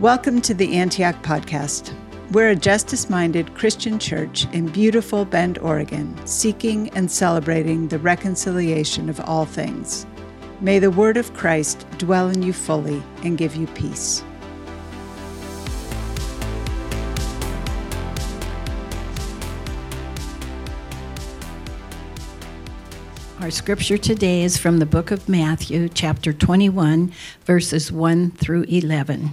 Welcome to the Antioch Podcast. We're a justice minded Christian church in beautiful Bend, Oregon, seeking and celebrating the reconciliation of all things. May the word of Christ dwell in you fully and give you peace. Our scripture today is from the book of Matthew, chapter 21, verses 1 through 11.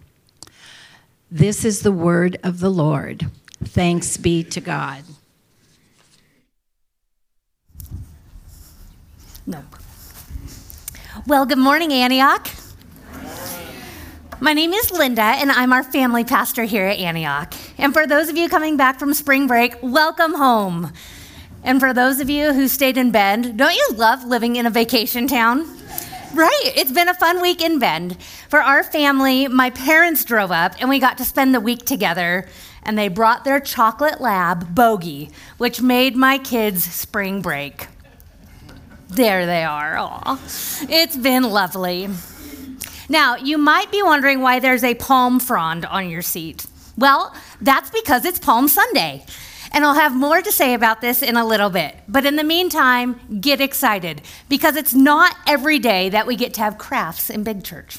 This is the word of the Lord. Thanks be to God. No. Well, good morning, Antioch. My name is Linda, and I'm our family pastor here at Antioch. And for those of you coming back from spring break, welcome home. And for those of you who stayed in Bend, don't you love living in a vacation town? Right, it's been a fun week in Bend. For our family, my parents drove up and we got to spend the week together. And they brought their chocolate lab, Bogey, which made my kids' spring break. There they are. Aw. It's been lovely. Now, you might be wondering why there's a palm frond on your seat. Well, that's because it's Palm Sunday. And I'll have more to say about this in a little bit. But in the meantime, get excited because it's not every day that we get to have crafts in Big Church.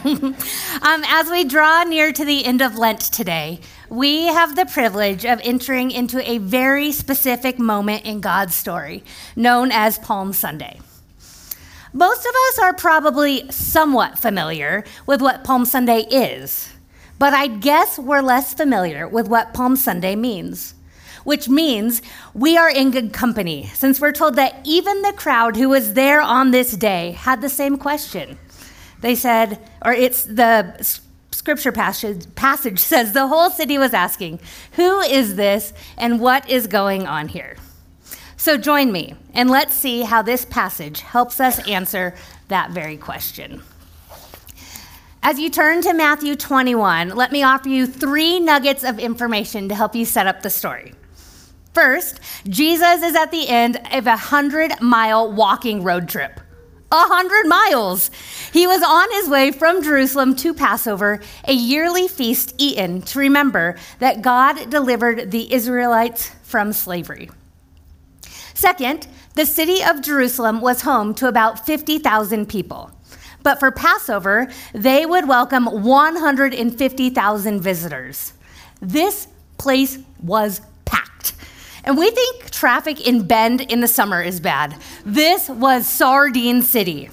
um, as we draw near to the end of Lent today, we have the privilege of entering into a very specific moment in God's story, known as Palm Sunday. Most of us are probably somewhat familiar with what Palm Sunday is, but I guess we're less familiar with what Palm Sunday means. Which means we are in good company, since we're told that even the crowd who was there on this day had the same question. They said, or it's the scripture passage, passage says the whole city was asking, Who is this and what is going on here? So join me and let's see how this passage helps us answer that very question. As you turn to Matthew 21, let me offer you three nuggets of information to help you set up the story. First, Jesus is at the end of a 100 mile walking road trip. A hundred miles. He was on his way from Jerusalem to Passover, a yearly feast eaten to remember that God delivered the Israelites from slavery. Second, the city of Jerusalem was home to about 50,000 people. But for Passover, they would welcome 150,000 visitors. This place was packed. And we think traffic in Bend in the summer is bad. This was Sardine City.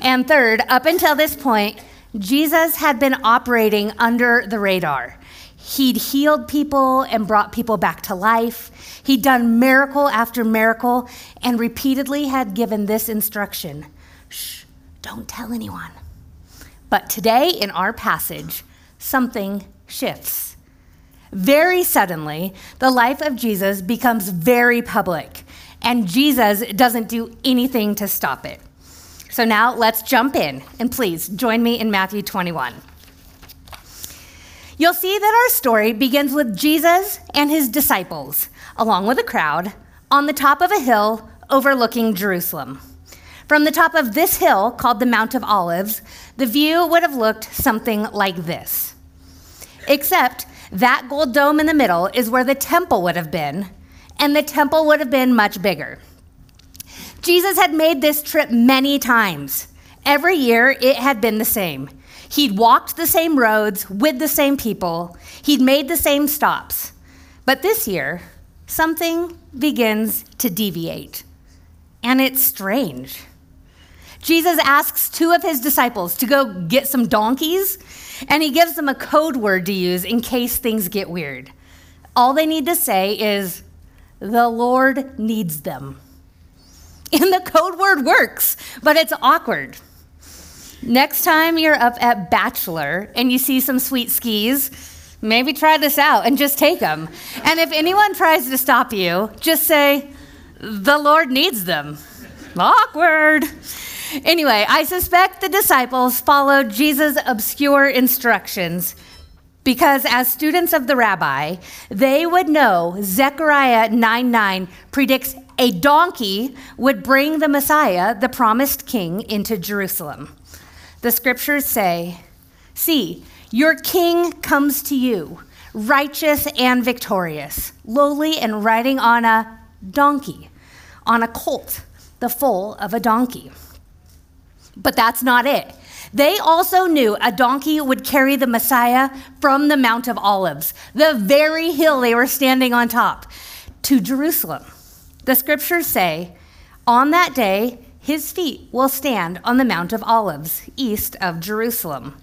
And third, up until this point, Jesus had been operating under the radar. He'd healed people and brought people back to life. He'd done miracle after miracle and repeatedly had given this instruction Shh, don't tell anyone. But today, in our passage, something shifts. Very suddenly, the life of Jesus becomes very public, and Jesus doesn't do anything to stop it. So now let's jump in, and please join me in Matthew 21. You'll see that our story begins with Jesus and his disciples, along with a crowd, on the top of a hill overlooking Jerusalem. From the top of this hill, called the Mount of Olives, the view would have looked something like this. Except that gold dome in the middle is where the temple would have been, and the temple would have been much bigger. Jesus had made this trip many times. Every year, it had been the same. He'd walked the same roads with the same people, he'd made the same stops. But this year, something begins to deviate, and it's strange. Jesus asks two of his disciples to go get some donkeys, and he gives them a code word to use in case things get weird. All they need to say is, The Lord needs them. And the code word works, but it's awkward. Next time you're up at Bachelor and you see some sweet skis, maybe try this out and just take them. And if anyone tries to stop you, just say, The Lord needs them. Awkward. Anyway, I suspect the disciples followed Jesus' obscure instructions because, as students of the rabbi, they would know Zechariah 9 9 predicts a donkey would bring the Messiah, the promised king, into Jerusalem. The scriptures say, See, your king comes to you, righteous and victorious, lowly and riding on a donkey, on a colt, the foal of a donkey. But that's not it. They also knew a donkey would carry the Messiah from the Mount of Olives, the very hill they were standing on top, to Jerusalem. The scriptures say, on that day, his feet will stand on the Mount of Olives, east of Jerusalem.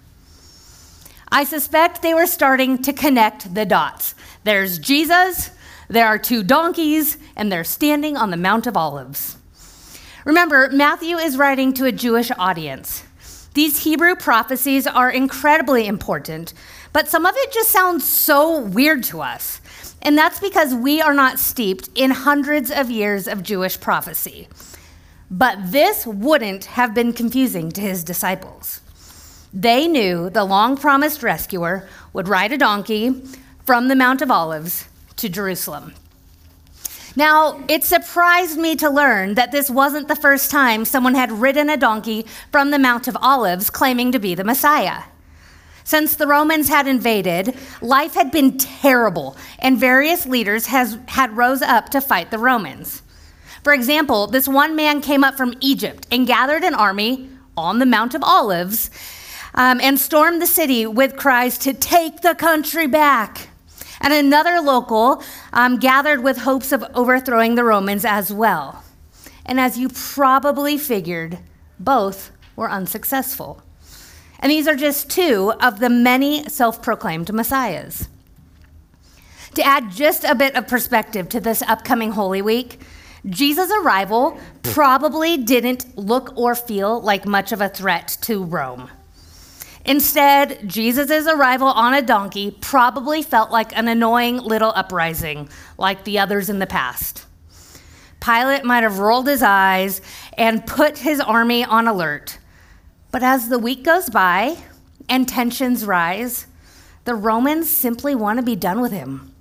I suspect they were starting to connect the dots. There's Jesus, there are two donkeys, and they're standing on the Mount of Olives. Remember, Matthew is writing to a Jewish audience. These Hebrew prophecies are incredibly important, but some of it just sounds so weird to us. And that's because we are not steeped in hundreds of years of Jewish prophecy. But this wouldn't have been confusing to his disciples. They knew the long promised rescuer would ride a donkey from the Mount of Olives to Jerusalem. Now, it surprised me to learn that this wasn't the first time someone had ridden a donkey from the Mount of Olives claiming to be the Messiah. Since the Romans had invaded, life had been terrible, and various leaders has, had rose up to fight the Romans. For example, this one man came up from Egypt and gathered an army on the Mount of Olives um, and stormed the city with cries to take the country back. And another local um, gathered with hopes of overthrowing the Romans as well. And as you probably figured, both were unsuccessful. And these are just two of the many self proclaimed messiahs. To add just a bit of perspective to this upcoming Holy Week, Jesus' arrival probably didn't look or feel like much of a threat to Rome. Instead, Jesus' arrival on a donkey probably felt like an annoying little uprising, like the others in the past. Pilate might have rolled his eyes and put his army on alert. But as the week goes by and tensions rise, the Romans simply want to be done with him.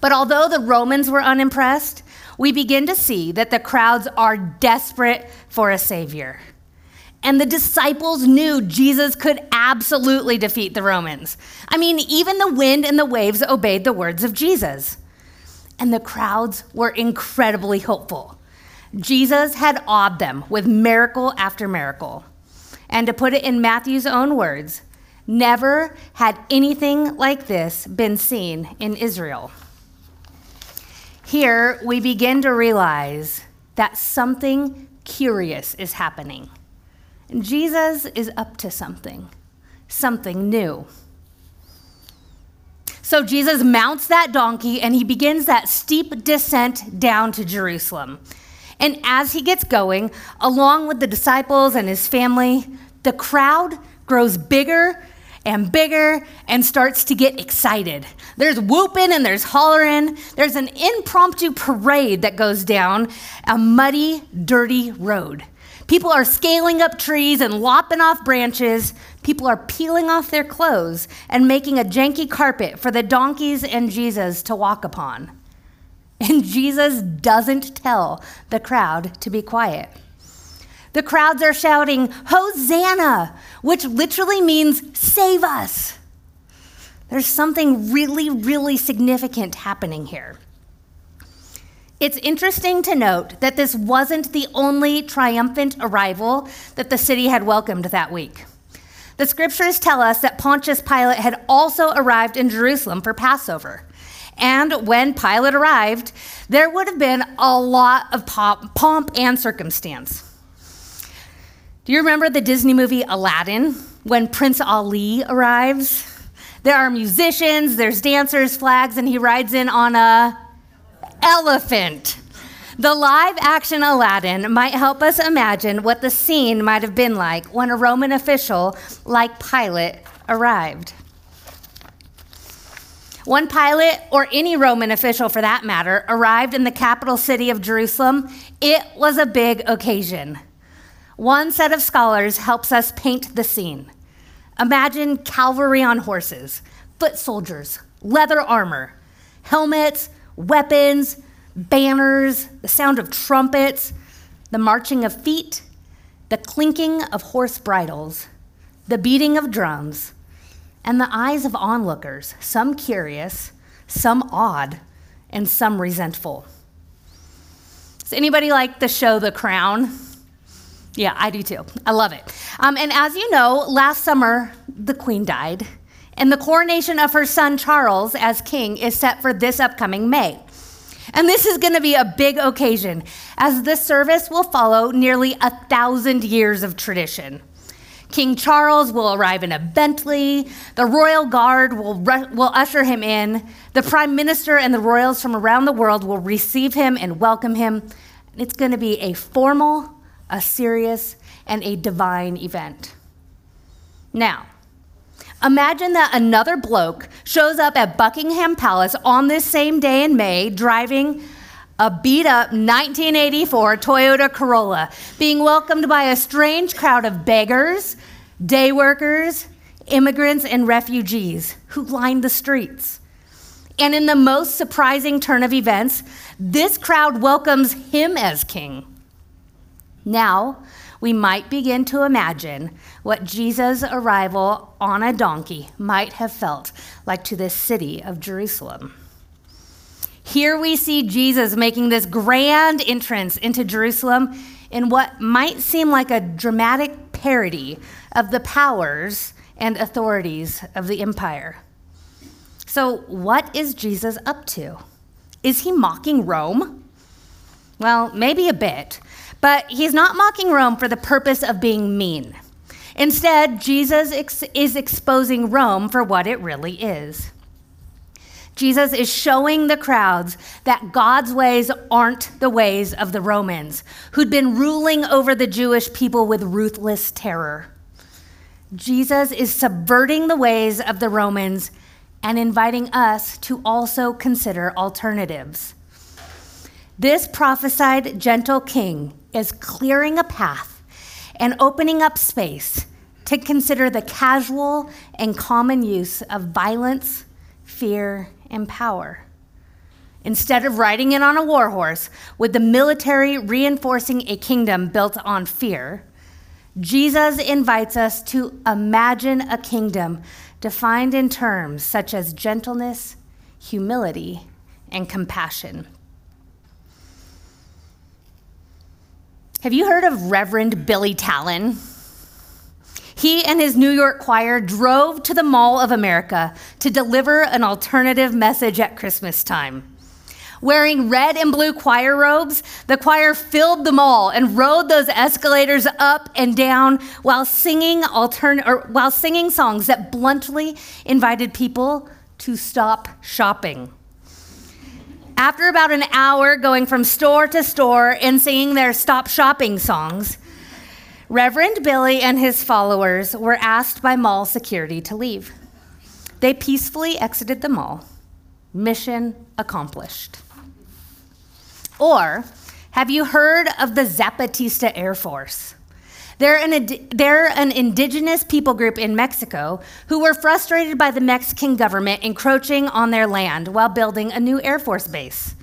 But although the Romans were unimpressed, we begin to see that the crowds are desperate for a savior. And the disciples knew Jesus could absolutely defeat the Romans. I mean, even the wind and the waves obeyed the words of Jesus. And the crowds were incredibly hopeful. Jesus had awed them with miracle after miracle. And to put it in Matthew's own words, never had anything like this been seen in Israel. Here, we begin to realize that something curious is happening. Jesus is up to something, something new. So Jesus mounts that donkey and he begins that steep descent down to Jerusalem. And as he gets going, along with the disciples and his family, the crowd grows bigger and bigger and starts to get excited. There's whooping and there's hollering. There's an impromptu parade that goes down a muddy, dirty road. People are scaling up trees and lopping off branches. People are peeling off their clothes and making a janky carpet for the donkeys and Jesus to walk upon. And Jesus doesn't tell the crowd to be quiet. The crowds are shouting, Hosanna, which literally means save us. There's something really, really significant happening here. It's interesting to note that this wasn't the only triumphant arrival that the city had welcomed that week. The scriptures tell us that Pontius Pilate had also arrived in Jerusalem for Passover. And when Pilate arrived, there would have been a lot of pomp and circumstance. Do you remember the Disney movie Aladdin when Prince Ali arrives? There are musicians, there's dancers, flags, and he rides in on a elephant. The live action Aladdin might help us imagine what the scene might have been like when a Roman official like Pilate arrived. One Pilate, or any Roman official for that matter, arrived in the capital city of Jerusalem, it was a big occasion. One set of scholars helps us paint the scene. Imagine cavalry on horses, foot soldiers, leather armor, helmets, weapons, banners, the sound of trumpets, the marching of feet, the clinking of horse bridles, the beating of drums, and the eyes of onlookers, some curious, some awed, and some resentful. Does anybody like the show The Crown? Yeah, I do too. I love it. Um, and as you know, last summer, the Queen died, and the coronation of her son Charles as king is set for this upcoming May. And this is going to be a big occasion, as this service will follow nearly a thousand years of tradition. King Charles will arrive in a Bentley. The royal guard will, will usher him in. The prime minister and the royals from around the world will receive him and welcome him. It's going to be a formal, a serious, and a divine event. Now, Imagine that another bloke shows up at Buckingham Palace on this same day in May driving a beat up 1984 Toyota Corolla, being welcomed by a strange crowd of beggars, day workers, immigrants, and refugees who lined the streets. And in the most surprising turn of events, this crowd welcomes him as king. Now, we might begin to imagine what Jesus' arrival on a donkey might have felt like to this city of Jerusalem. Here we see Jesus making this grand entrance into Jerusalem in what might seem like a dramatic parody of the powers and authorities of the empire. So, what is Jesus up to? Is he mocking Rome? Well, maybe a bit. But he's not mocking Rome for the purpose of being mean. Instead, Jesus ex- is exposing Rome for what it really is. Jesus is showing the crowds that God's ways aren't the ways of the Romans, who'd been ruling over the Jewish people with ruthless terror. Jesus is subverting the ways of the Romans and inviting us to also consider alternatives. This prophesied gentle king is clearing a path and opening up space to consider the casual and common use of violence, fear, and power. Instead of riding in on a war horse with the military reinforcing a kingdom built on fear, Jesus invites us to imagine a kingdom defined in terms such as gentleness, humility, and compassion. Have you heard of Reverend Billy Talen? He and his New York choir drove to the Mall of America to deliver an alternative message at Christmas time. Wearing red and blue choir robes, the choir filled the mall and rode those escalators up and down while singing altern- or while singing songs that bluntly invited people to stop shopping. After about an hour going from store to store and singing their stop shopping songs, Reverend Billy and his followers were asked by mall security to leave. They peacefully exited the mall. Mission accomplished. Or, have you heard of the Zapatista Air Force? They're an, they're an indigenous people group in Mexico who were frustrated by the Mexican government encroaching on their land while building a new Air Force base.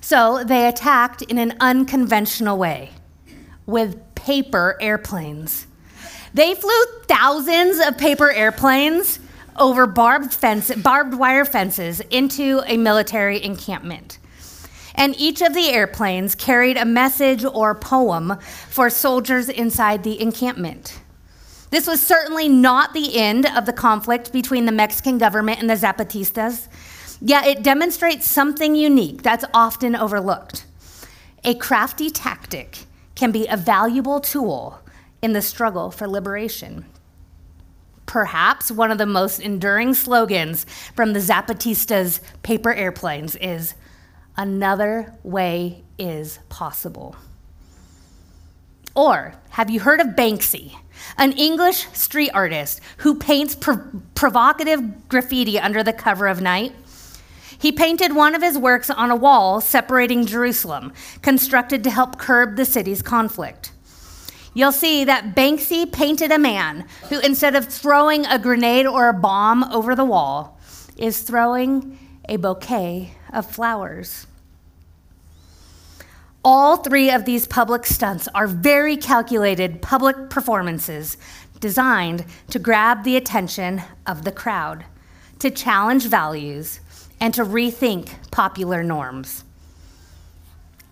So they attacked in an unconventional way with paper airplanes. They flew thousands of paper airplanes over barbed, fence, barbed wire fences into a military encampment. And each of the airplanes carried a message or poem for soldiers inside the encampment. This was certainly not the end of the conflict between the Mexican government and the Zapatistas, yet it demonstrates something unique that's often overlooked. A crafty tactic can be a valuable tool in the struggle for liberation. Perhaps one of the most enduring slogans from the Zapatistas' paper airplanes is Another way is possible. Or have you heard of Banksy, an English street artist who paints provocative graffiti under the cover of night? He painted one of his works on a wall separating Jerusalem, constructed to help curb the city's conflict. You'll see that Banksy painted a man who, instead of throwing a grenade or a bomb over the wall, is throwing a bouquet of flowers. All three of these public stunts are very calculated public performances designed to grab the attention of the crowd, to challenge values, and to rethink popular norms.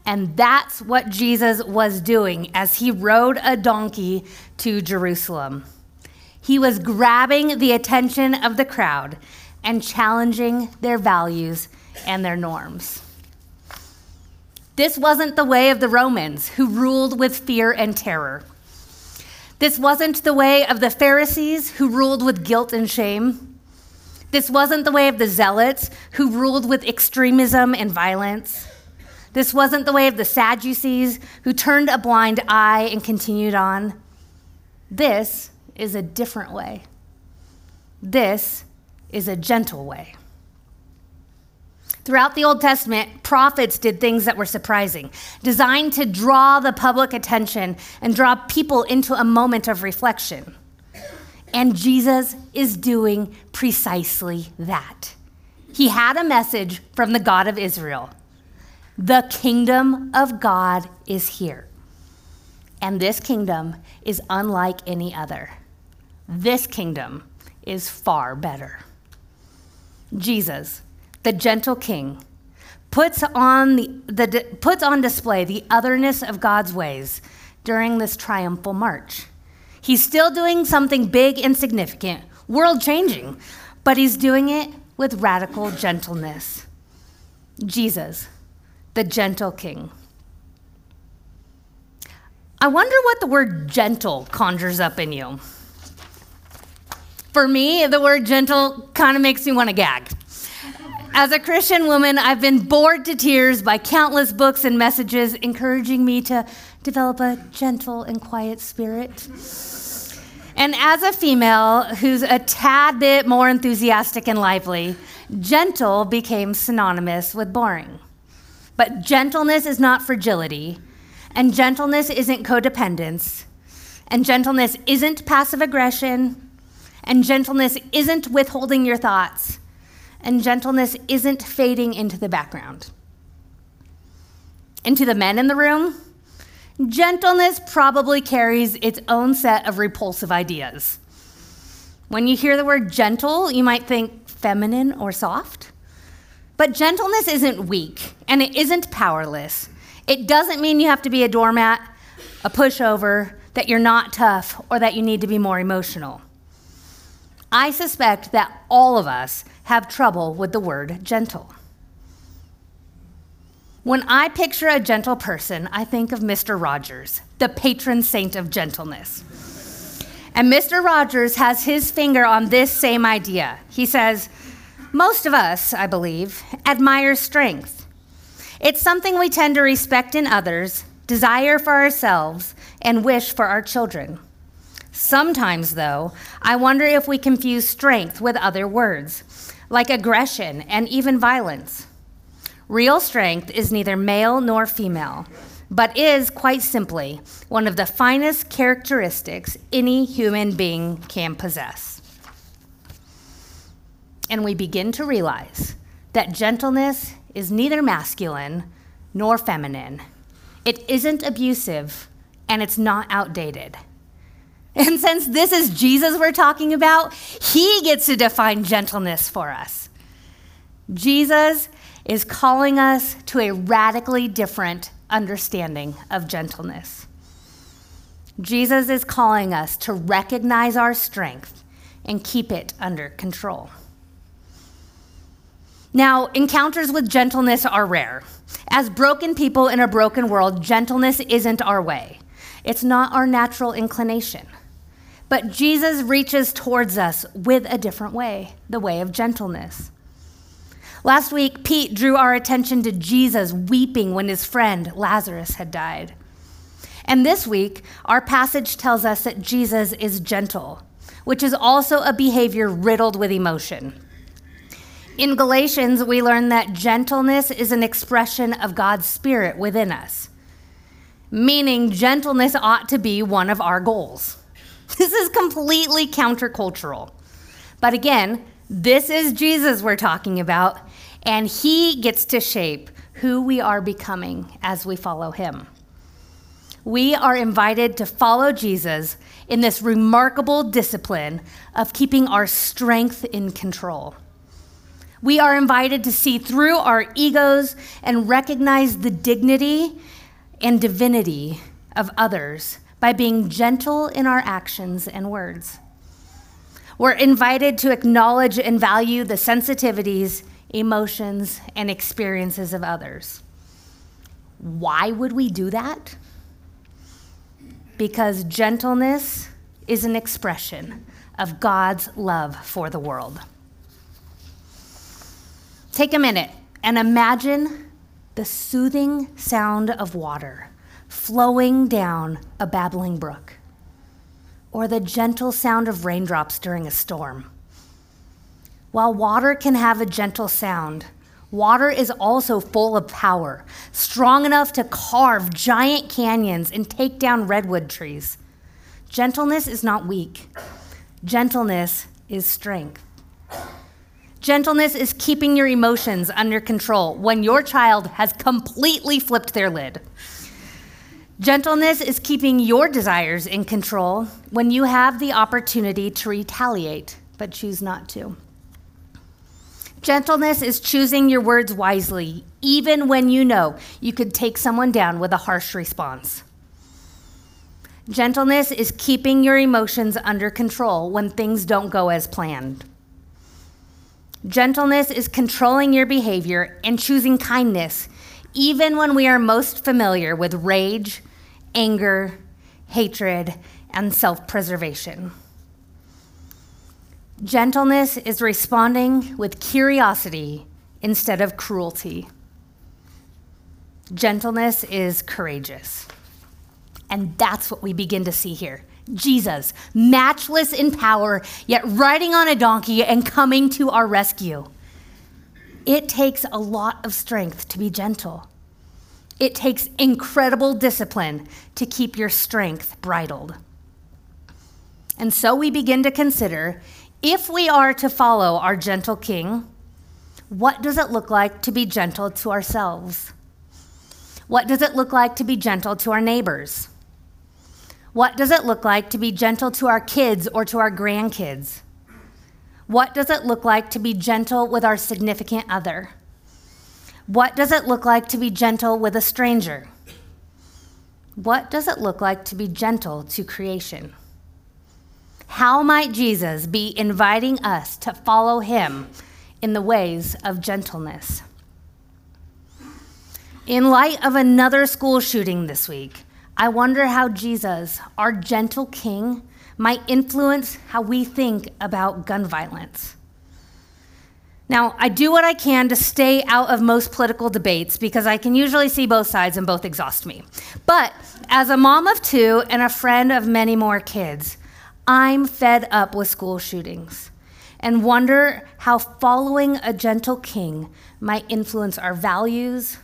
And that's what Jesus was doing as he rode a donkey to Jerusalem. He was grabbing the attention of the crowd and challenging their values and their norms. This wasn't the way of the Romans, who ruled with fear and terror. This wasn't the way of the Pharisees, who ruled with guilt and shame. This wasn't the way of the Zealots, who ruled with extremism and violence. This wasn't the way of the Sadducees who turned a blind eye and continued on. This is a different way. This is a gentle way. Throughout the Old Testament, prophets did things that were surprising, designed to draw the public attention and draw people into a moment of reflection. And Jesus is doing precisely that. He had a message from the God of Israel the kingdom of God is here. And this kingdom is unlike any other. This kingdom is far better. Jesus, the gentle king, puts on, the, the, puts on display the otherness of God's ways during this triumphal march. He's still doing something big and significant, world changing, but he's doing it with radical gentleness. Jesus, the gentle king. I wonder what the word gentle conjures up in you. For me, the word gentle kind of makes me want to gag. As a Christian woman, I've been bored to tears by countless books and messages encouraging me to develop a gentle and quiet spirit. And as a female who's a tad bit more enthusiastic and lively, gentle became synonymous with boring. But gentleness is not fragility, and gentleness isn't codependence, and gentleness isn't passive aggression, and gentleness isn't withholding your thoughts, and gentleness isn't fading into the background. And to the men in the room, gentleness probably carries its own set of repulsive ideas. When you hear the word gentle, you might think feminine or soft. But gentleness isn't weak and it isn't powerless. It doesn't mean you have to be a doormat, a pushover, that you're not tough, or that you need to be more emotional. I suspect that all of us have trouble with the word gentle. When I picture a gentle person, I think of Mr. Rogers, the patron saint of gentleness. And Mr. Rogers has his finger on this same idea. He says, most of us, I believe, admire strength. It's something we tend to respect in others, desire for ourselves, and wish for our children. Sometimes, though, I wonder if we confuse strength with other words, like aggression and even violence. Real strength is neither male nor female, but is, quite simply, one of the finest characteristics any human being can possess and we begin to realize that gentleness is neither masculine nor feminine. It isn't abusive, and it's not outdated. And since this is Jesus we're talking about, he gets to define gentleness for us. Jesus is calling us to a radically different understanding of gentleness. Jesus is calling us to recognize our strength and keep it under control. Now, encounters with gentleness are rare. As broken people in a broken world, gentleness isn't our way. It's not our natural inclination. But Jesus reaches towards us with a different way, the way of gentleness. Last week, Pete drew our attention to Jesus weeping when his friend Lazarus had died. And this week, our passage tells us that Jesus is gentle, which is also a behavior riddled with emotion. In Galatians, we learn that gentleness is an expression of God's Spirit within us, meaning gentleness ought to be one of our goals. This is completely countercultural. But again, this is Jesus we're talking about, and he gets to shape who we are becoming as we follow him. We are invited to follow Jesus in this remarkable discipline of keeping our strength in control. We are invited to see through our egos and recognize the dignity and divinity of others by being gentle in our actions and words. We're invited to acknowledge and value the sensitivities emotions, and experiences of others. Why would we do that? Because gentleness is an expression of God's love for the world. Take a minute and imagine the soothing sound of water flowing down a babbling brook, or the gentle sound of raindrops during a storm. While water can have a gentle sound, water is also full of power, strong enough to carve giant canyons and take down redwood trees. Gentleness is not weak, gentleness is strength. Gentleness is keeping your emotions under control when your child has completely flipped their lid. Gentleness is keeping your desires in control when you have the opportunity to retaliate but choose not to. Gentleness is choosing your words wisely, even when you know you could take someone down with a harsh response. Gentleness is keeping your emotions under control when things don't go as planned. Gentleness is controlling your behavior and choosing kindness, even when we are most familiar with rage, anger, hatred, and self preservation. Gentleness is responding with curiosity instead of cruelty. Gentleness is courageous. And that's what we begin to see here. Jesus, matchless in power, yet riding on a donkey and coming to our rescue. It takes a lot of strength to be gentle. It takes incredible discipline to keep your strength bridled. And so we begin to consider if we are to follow our gentle king, what does it look like to be gentle to ourselves? What does it look like to be gentle to our neighbors? What does it look like to be gentle to our kids or to our grandkids? What does it look like to be gentle with our significant other? What does it look like to be gentle with a stranger? What does it look like to be gentle to creation? How might Jesus be inviting us to follow him in the ways of gentleness? In light of another school shooting this week, I wonder how Jesus, our gentle king, might influence how we think about gun violence. Now, I do what I can to stay out of most political debates because I can usually see both sides and both exhaust me. But as a mom of two and a friend of many more kids, I'm fed up with school shootings and wonder how following a gentle king might influence our values,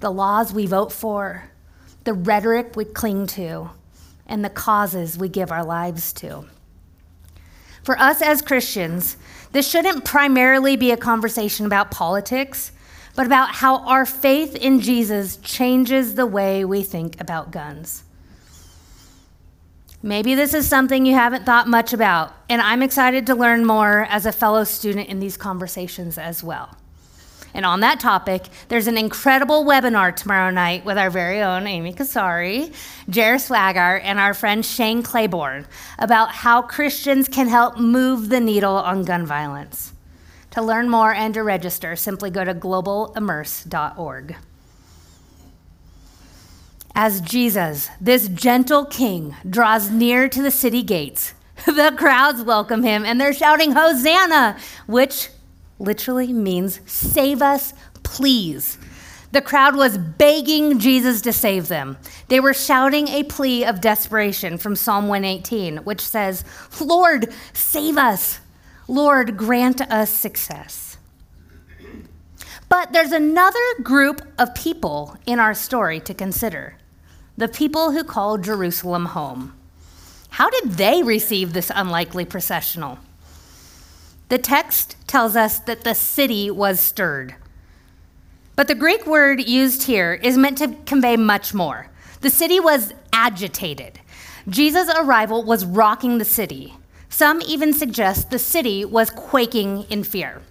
the laws we vote for, the rhetoric we cling to, and the causes we give our lives to. For us as Christians, this shouldn't primarily be a conversation about politics, but about how our faith in Jesus changes the way we think about guns. Maybe this is something you haven't thought much about, and I'm excited to learn more as a fellow student in these conversations as well. And on that topic, there's an incredible webinar tomorrow night with our very own Amy Kasari, Jer Swigart, and our friend Shane Claiborne about how Christians can help move the needle on gun violence. To learn more and to register, simply go to globalimmerse.org. As Jesus, this gentle king, draws near to the city gates, the crowds welcome him and they're shouting, Hosanna, which literally means save us, please. The crowd was begging Jesus to save them. They were shouting a plea of desperation from Psalm 118, which says, Lord, save us. Lord, grant us success. But there's another group of people in our story to consider the people who call Jerusalem home. How did they receive this unlikely processional? The text tells us that the city was stirred. But the Greek word used here is meant to convey much more. The city was agitated. Jesus' arrival was rocking the city. Some even suggest the city was quaking in fear.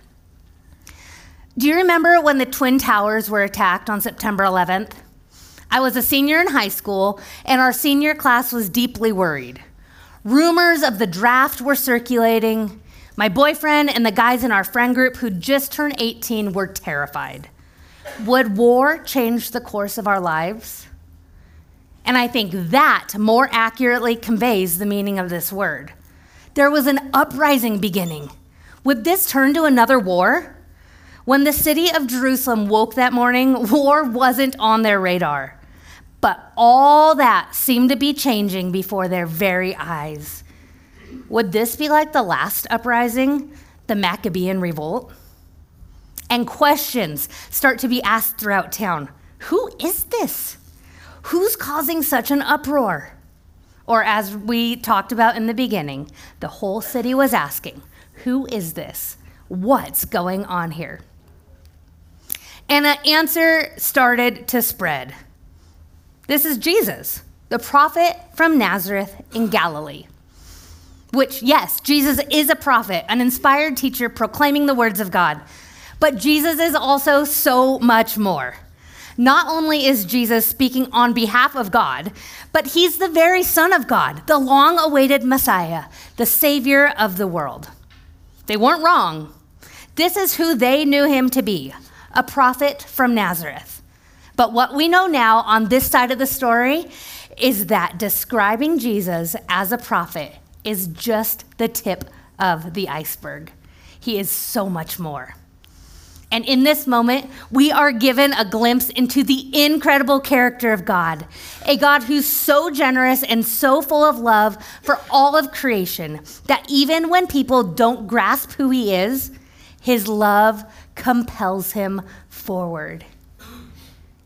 Do you remember when the Twin Towers were attacked on September 11th? I was a senior in high school, and our senior class was deeply worried. Rumors of the draft were circulating. My boyfriend and the guys in our friend group who just turned 18 were terrified. Would war change the course of our lives? And I think that more accurately conveys the meaning of this word. There was an uprising beginning. Would this turn to another war? When the city of Jerusalem woke that morning, war wasn't on their radar. But all that seemed to be changing before their very eyes. Would this be like the last uprising, the Maccabean revolt? And questions start to be asked throughout town Who is this? Who's causing such an uproar? Or, as we talked about in the beginning, the whole city was asking, Who is this? What's going on here? And an answer started to spread. This is Jesus, the prophet from Nazareth in Galilee. Which, yes, Jesus is a prophet, an inspired teacher proclaiming the words of God. But Jesus is also so much more. Not only is Jesus speaking on behalf of God, but he's the very Son of God, the long awaited Messiah, the Savior of the world. They weren't wrong. This is who they knew him to be a prophet from Nazareth. But what we know now on this side of the story is that describing Jesus as a prophet is just the tip of the iceberg. He is so much more. And in this moment, we are given a glimpse into the incredible character of God, a God who's so generous and so full of love for all of creation that even when people don't grasp who he is, his love compels him forward.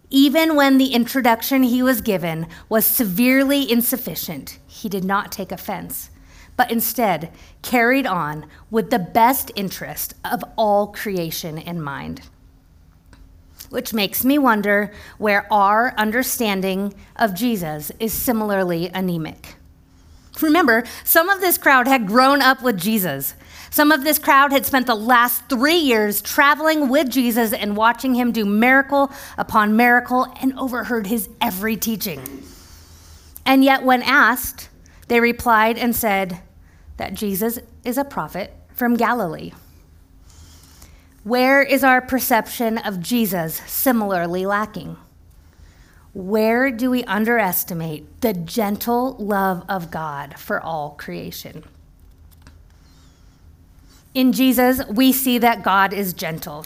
Even when the introduction he was given was severely insufficient, he did not take offense but instead carried on with the best interest of all creation in mind. Which makes me wonder where our understanding of Jesus is similarly anemic. Remember, some of this crowd had grown up with Jesus. Some of this crowd had spent the last three years traveling with Jesus and watching him do miracle upon miracle and overheard his every teaching. And yet, when asked, they replied and said, that Jesus is a prophet from Galilee. Where is our perception of Jesus similarly lacking? Where do we underestimate the gentle love of God for all creation? In Jesus, we see that God is gentle.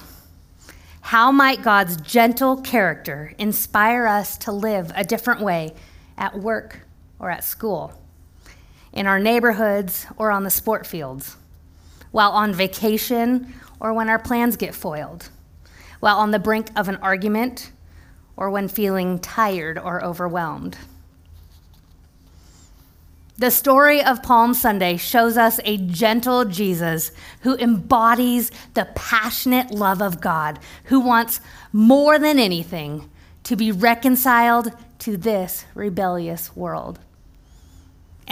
How might God's gentle character inspire us to live a different way at work or at school? In our neighborhoods or on the sport fields, while on vacation or when our plans get foiled, while on the brink of an argument or when feeling tired or overwhelmed. The story of Palm Sunday shows us a gentle Jesus who embodies the passionate love of God, who wants more than anything to be reconciled to this rebellious world.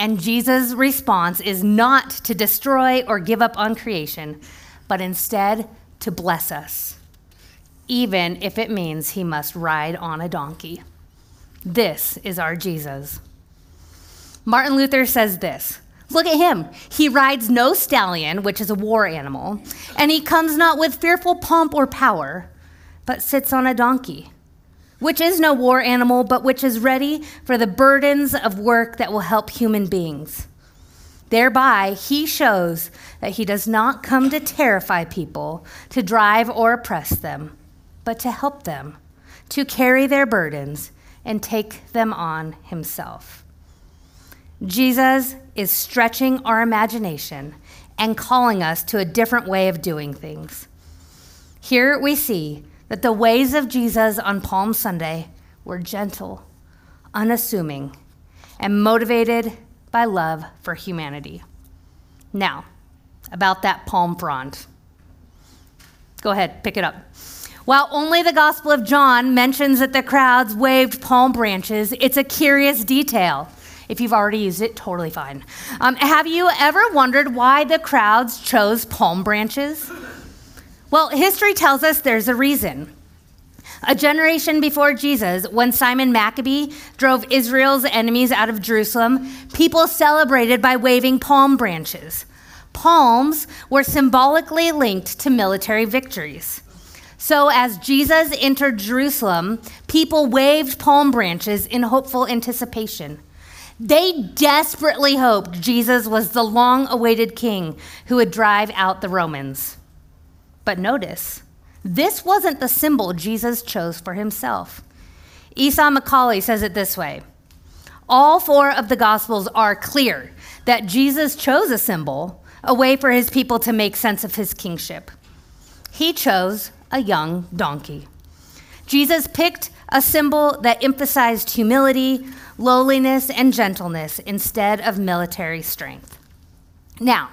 And Jesus' response is not to destroy or give up on creation, but instead to bless us, even if it means he must ride on a donkey. This is our Jesus. Martin Luther says this Look at him. He rides no stallion, which is a war animal, and he comes not with fearful pomp or power, but sits on a donkey, which is no war animal, but which is ready for the burdens of work that will help human beings. Thereby, he shows that he does not come to terrify people, to drive or oppress them, but to help them, to carry their burdens and take them on himself. Jesus is stretching our imagination and calling us to a different way of doing things. Here we see that the ways of Jesus on Palm Sunday were gentle, unassuming, and motivated by love for humanity. Now, about that palm frond. Go ahead, pick it up. While only the Gospel of John mentions that the crowds waved palm branches, it's a curious detail. If you've already used it, totally fine. Um, have you ever wondered why the crowds chose palm branches? Well, history tells us there's a reason. A generation before Jesus, when Simon Maccabee drove Israel's enemies out of Jerusalem, people celebrated by waving palm branches. Palms were symbolically linked to military victories. So, as Jesus entered Jerusalem, people waved palm branches in hopeful anticipation. They desperately hoped Jesus was the long awaited king who would drive out the Romans. But notice, this wasn't the symbol Jesus chose for himself. Esau McCaulley says it this way All four of the Gospels are clear that Jesus chose a symbol, a way for his people to make sense of his kingship. He chose a young donkey. Jesus picked a symbol that emphasized humility, lowliness, and gentleness instead of military strength. Now,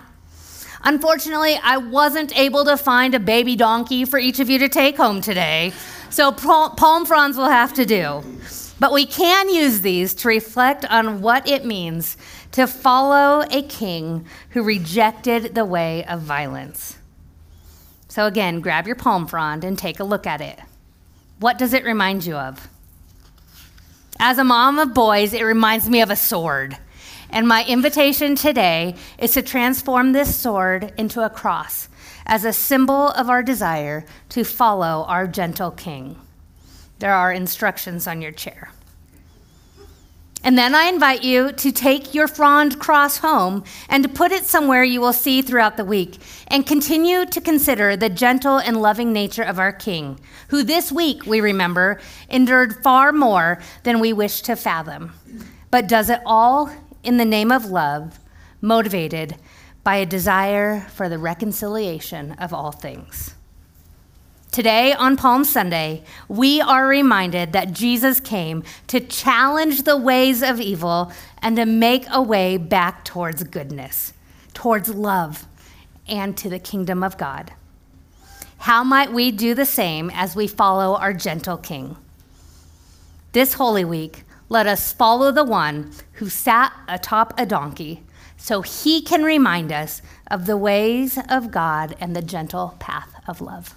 unfortunately, I wasn't able to find a baby donkey for each of you to take home today, so palm fronds will have to do. But we can use these to reflect on what it means to follow a king who rejected the way of violence. So, again, grab your palm frond and take a look at it. What does it remind you of? As a mom of boys, it reminds me of a sword. And my invitation today is to transform this sword into a cross as a symbol of our desire to follow our gentle king. There are instructions on your chair. And then I invite you to take your frond cross home and to put it somewhere you will see throughout the week and continue to consider the gentle and loving nature of our King, who this week, we remember, endured far more than we wish to fathom, but does it all in the name of love, motivated by a desire for the reconciliation of all things. Today, on Palm Sunday, we are reminded that Jesus came to challenge the ways of evil and to make a way back towards goodness, towards love, and to the kingdom of God. How might we do the same as we follow our gentle King? This Holy Week, let us follow the one who sat atop a donkey so he can remind us of the ways of God and the gentle path of love.